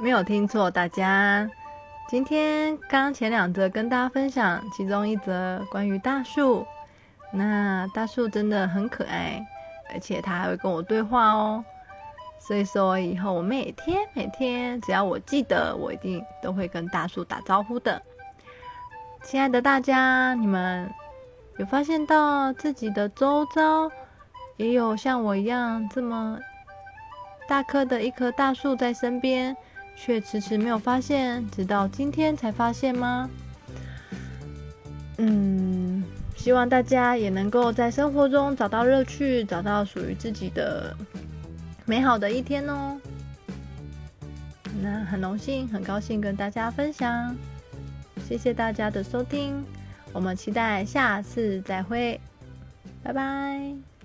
没有听错，大家。今天刚前两则跟大家分享，其中一则关于大树。那大树真的很可爱，而且它还会跟我对话哦。所以说以后我每天每天，只要我记得，我一定都会跟大树打招呼的。亲爱的大家，你们有发现到自己的周遭也有像我一样这么大棵的一棵大树在身边？却迟迟没有发现，直到今天才发现吗？嗯，希望大家也能够在生活中找到乐趣，找到属于自己的美好的一天哦。那很荣幸，很高兴跟大家分享，谢谢大家的收听，我们期待下次再会，拜拜。